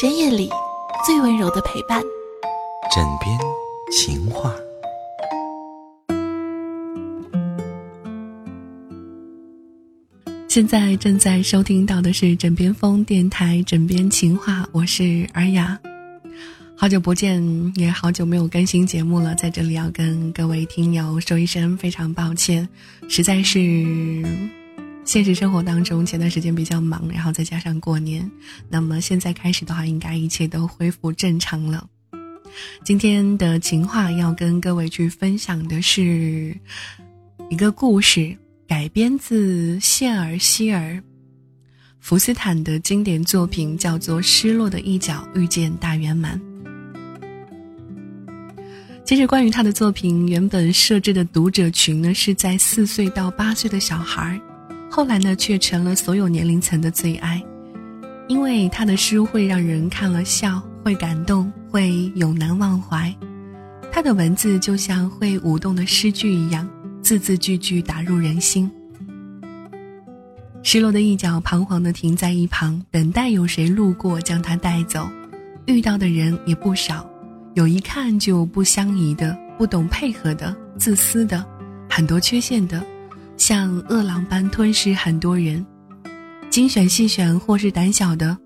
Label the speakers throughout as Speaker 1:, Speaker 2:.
Speaker 1: 深夜里最温柔的陪伴，
Speaker 2: 枕边情话。
Speaker 3: 现在正在收听到的是枕边风电台《枕边情话》，我是尔雅。好久不见，也好久没有更新节目了，在这里要跟各位听友说一声非常抱歉，实在是现实生活当中前段时间比较忙，然后再加上过年，那么现在开始的话，应该一切都恢复正常了。今天的情话要跟各位去分享的是一个故事。改编自谢尔希尔福斯坦的经典作品，叫做《失落的一角遇见大圆满》。其实，关于他的作品，原本设置的读者群呢是在四岁到八岁的小孩儿后来呢却成了所有年龄层的最爱，因为他的诗会让人看了笑，会感动，会永难忘怀。他的文字就像会舞动的诗句一样。字字句句打入人心。失落的一角彷徨地停在一旁，等待有谁路过将它带走。遇到的人也不少，有一看就不相宜的，不懂配合的，自私的，很多缺陷的，像饿狼般吞噬很多人。精选细选或是胆小的，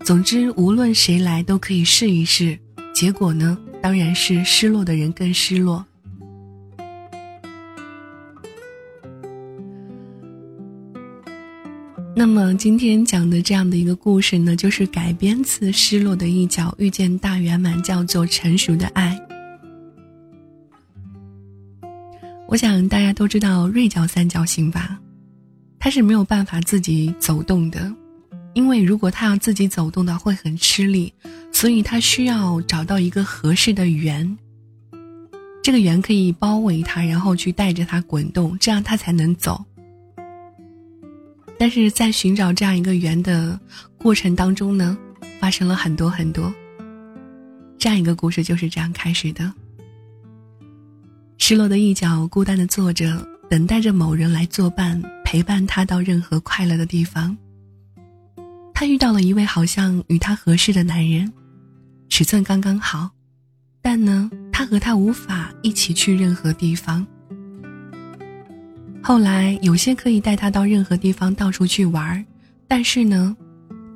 Speaker 3: 总之无论谁来都可以试一试。结果呢，当然是失落的人更失落。那么今天讲的这样的一个故事呢，就是改编自《失落的一角遇见大圆满》，叫做《成熟的爱》。我想大家都知道锐角三角形吧？它是没有办法自己走动的，因为如果它要自己走动的会很吃力，所以它需要找到一个合适的圆。这个圆可以包围它，然后去带着它滚动，这样它才能走。但是在寻找这样一个圆的过程当中呢，发生了很多很多。这样一个故事就是这样开始的。失落的一角，孤单的坐着，等待着某人来作伴，陪伴他到任何快乐的地方。他遇到了一位好像与他合适的男人，尺寸刚刚好，但呢，他和他无法一起去任何地方。后来有些可以带他到任何地方到处去玩但是呢，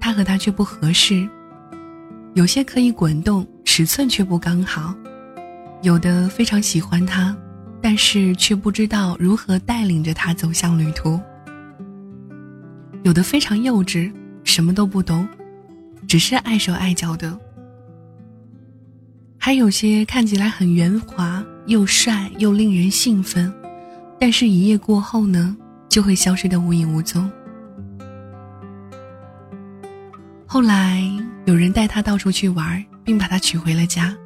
Speaker 3: 他和他却不合适。有些可以滚动，尺寸却不刚好；有的非常喜欢他，但是却不知道如何带领着他走向旅途。有的非常幼稚，什么都不懂，只是碍手碍脚的。还有些看起来很圆滑，又帅又令人兴奋。但是，一夜过后呢，就会消失的无影无踪。后来，有人带他到处去玩，并把他娶回了家。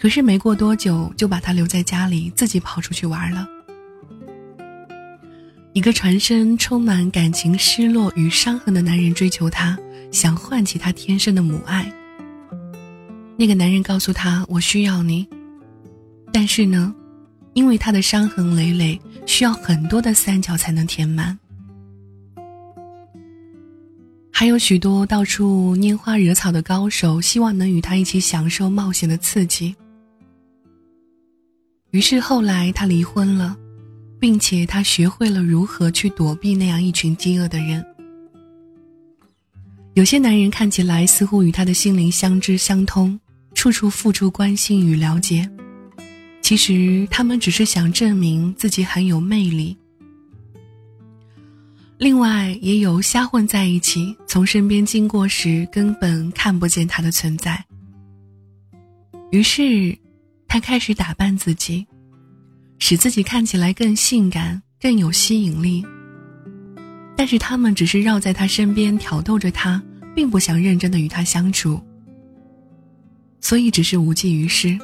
Speaker 3: 可是，没过多久，就把他留在家里，自己跑出去玩了。一个全身充满感情、失落与伤痕的男人追求她，想唤起他天生的母爱。那个男人告诉他：“我需要你。”但是呢？因为他的伤痕累累，需要很多的三角才能填满。还有许多到处拈花惹草的高手，希望能与他一起享受冒险的刺激。于是后来他离婚了，并且他学会了如何去躲避那样一群饥饿的人。有些男人看起来似乎与他的心灵相知相通，处处付出关心与了解。其实他们只是想证明自己很有魅力。另外，也有瞎混在一起，从身边经过时根本看不见他的存在。于是，他开始打扮自己，使自己看起来更性感、更有吸引力。但是他们只是绕在他身边挑逗着他，并不想认真的与他相处，所以只是无济于事。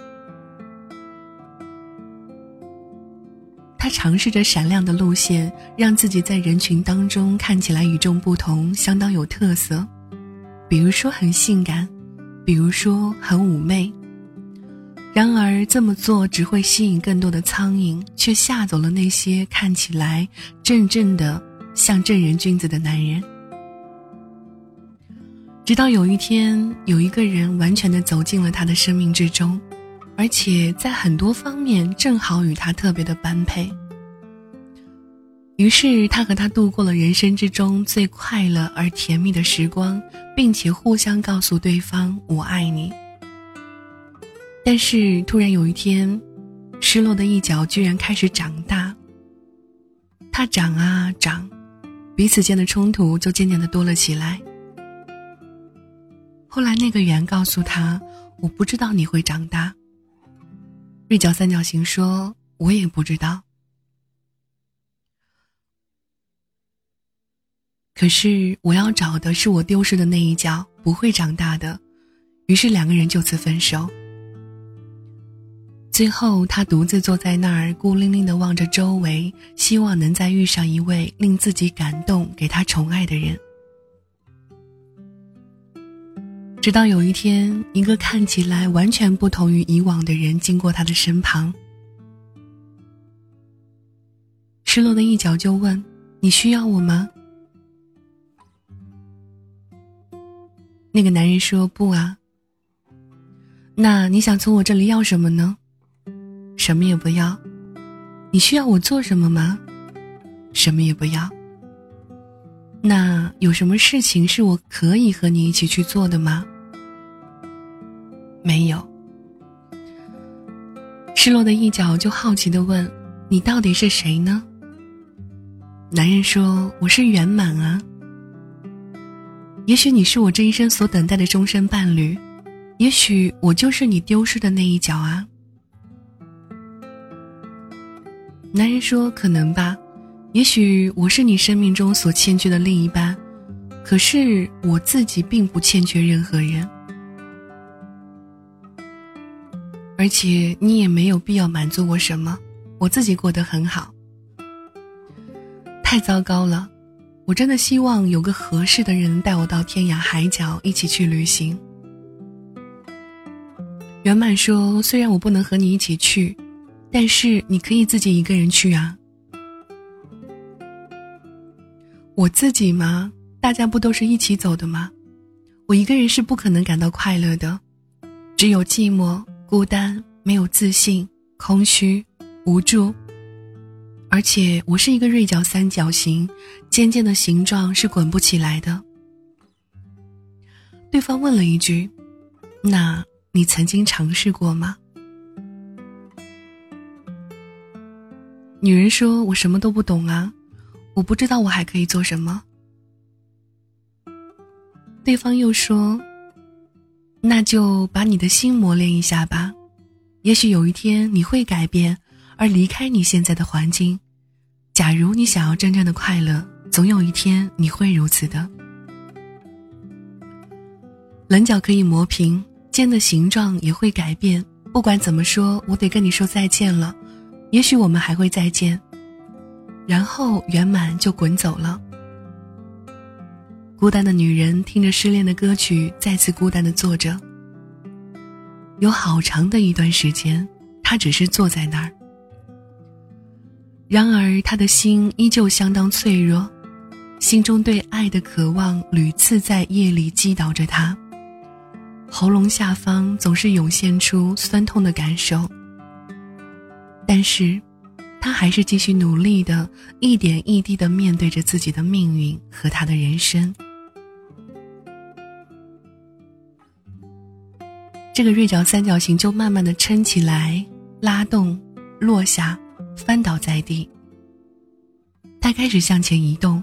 Speaker 3: 他尝试着闪亮的路线，让自己在人群当中看起来与众不同，相当有特色。比如说很性感，比如说很妩媚。然而这么做只会吸引更多的苍蝇，却吓走了那些看起来正正的像正人君子的男人。直到有一天，有一个人完全的走进了他的生命之中，而且在很多方面正好与他特别的般配。于是，他和他度过了人生之中最快乐而甜蜜的时光，并且互相告诉对方“我爱你”。但是，突然有一天，失落的一角居然开始长大。它长啊长，彼此间的冲突就渐渐的多了起来。后来，那个圆告诉他：“我不知道你会长大。”锐角三角形说：“我也不知道。”可是我要找的是我丢失的那一角，不会长大的。于是两个人就此分手。最后，他独自坐在那儿，孤零零的望着周围，希望能再遇上一位令自己感动、给他宠爱的人。直到有一天，一个看起来完全不同于以往的人经过他的身旁，失落的一角就问：“你需要我吗？”那个男人说：“不啊。”那你想从我这里要什么呢？什么也不要。你需要我做什么吗？什么也不要。那有什么事情是我可以和你一起去做的吗？没有。失落的一角就好奇的问：“你到底是谁呢？”男人说：“我是圆满啊。也许你是我这一生所等待的终身伴侣，也许我就是你丢失的那一角啊。”男人说：“可能吧，也许我是你生命中所欠缺的另一半，可是我自己并不欠缺任何人。”而且你也没有必要满足我什么，我自己过得很好。太糟糕了，我真的希望有个合适的人带我到天涯海角一起去旅行。圆满说：“虽然我不能和你一起去，但是你可以自己一个人去啊。”我自己吗？大家不都是一起走的吗？我一个人是不可能感到快乐的，只有寂寞。孤单，没有自信，空虚，无助。而且我是一个锐角三角形，尖尖的形状是滚不起来的。对方问了一句：“那你曾经尝试过吗？”女人说：“我什么都不懂啊，我不知道我还可以做什么。”对方又说。那就把你的心磨练一下吧，也许有一天你会改变，而离开你现在的环境。假如你想要真正的快乐，总有一天你会如此的。棱角可以磨平，尖的形状也会改变。不管怎么说，我得跟你说再见了。也许我们还会再见，然后圆满就滚走了。孤单的女人听着失恋的歌曲，再次孤单的坐着。有好长的一段时间，她只是坐在那儿。然而，她的心依旧相当脆弱，心中对爱的渴望屡次在夜里击倒着她。喉咙下方总是涌现出酸痛的感受。但是，他还是继续努力的，一点一滴的面对着自己的命运和他的人生。这个锐角三角形就慢慢的撑起来，拉动，落下，翻倒在地。他开始向前移动，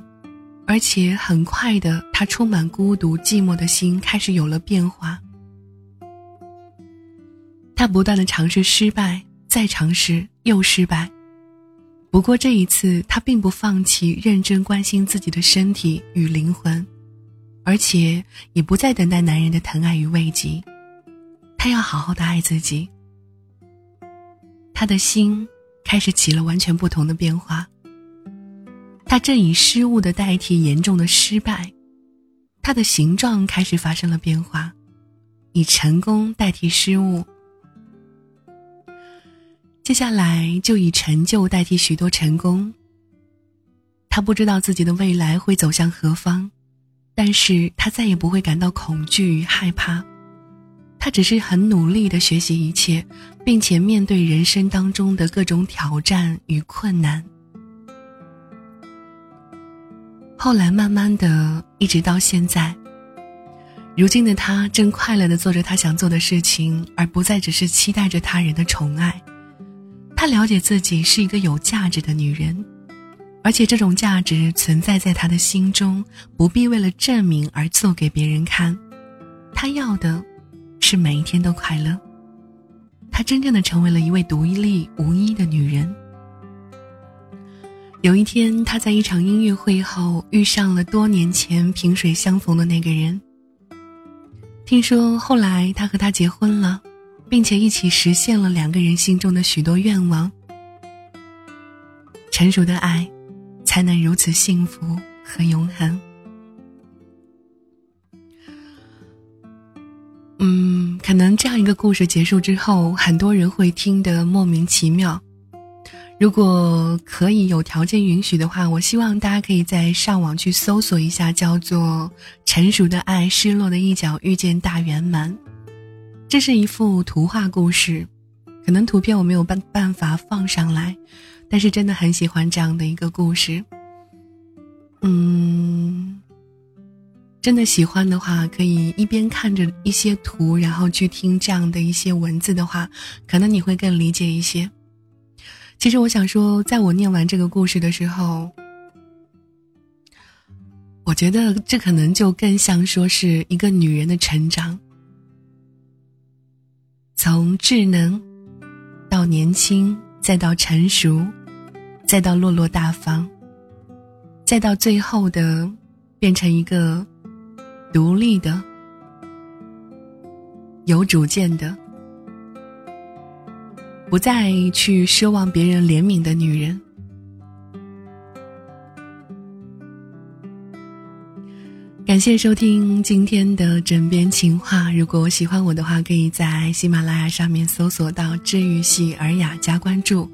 Speaker 3: 而且很快的，他充满孤独、寂寞的心开始有了变化。他不断的尝试失败，再尝试又失败。不过这一次，他并不放弃认真关心自己的身体与灵魂，而且也不再等待男人的疼爱与慰藉。他要好好的爱自己。他的心开始起了完全不同的变化。他正以失误的代替严重的失败，他的形状开始发生了变化，以成功代替失误。接下来就以成就代替许多成功。他不知道自己的未来会走向何方，但是他再也不会感到恐惧与害怕。他只是很努力的学习一切，并且面对人生当中的各种挑战与困难。后来慢慢的，一直到现在，如今的他正快乐的做着他想做的事情，而不再只是期待着他人的宠爱。他了解自己是一个有价值的女人，而且这种价值存在在他的心中，不必为了证明而做给别人看。他要的。是每一天都快乐。她真正的成为了一位独立无依的女人。有一天，她在一场音乐会后遇上了多年前萍水相逢的那个人。听说后来他和她结婚了，并且一起实现了两个人心中的许多愿望。成熟的爱，才能如此幸福和永恒。嗯，可能这样一个故事结束之后，很多人会听得莫名其妙。如果可以有条件允许的话，我希望大家可以在上网去搜索一下，叫做《成熟的爱，失落的一角遇见大圆满》。这是一幅图画故事，可能图片我没有办办法放上来，但是真的很喜欢这样的一个故事。嗯。真的喜欢的话，可以一边看着一些图，然后去听这样的一些文字的话，可能你会更理解一些。其实我想说，在我念完这个故事的时候，我觉得这可能就更像说是一个女人的成长，从稚嫩到年轻，再到成熟，再到落落大方，再到最后的变成一个。独立的，有主见的，不再去奢望别人怜悯的女人。感谢收听今天的枕边情话。如果喜欢我的话，可以在喜马拉雅上面搜索到“治愈系尔雅”加关注，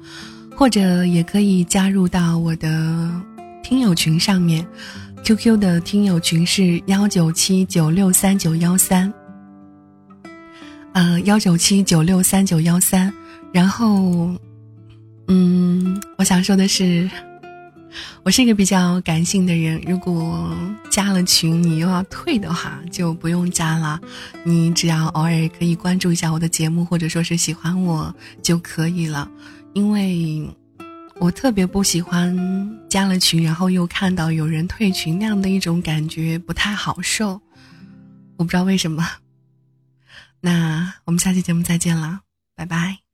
Speaker 3: 或者也可以加入到我的听友群上面。QQ 的听友群是幺九七九六三九幺三，呃，幺九七九六三九幺三。然后，嗯，我想说的是，我是一个比较感性的人。如果加了群你又要退的话，就不用加了。你只要偶尔可以关注一下我的节目，或者说是喜欢我就可以了，因为。我特别不喜欢加了群，然后又看到有人退群那样的一种感觉不太好受，我不知道为什么。那我们下期节目再见了，拜拜。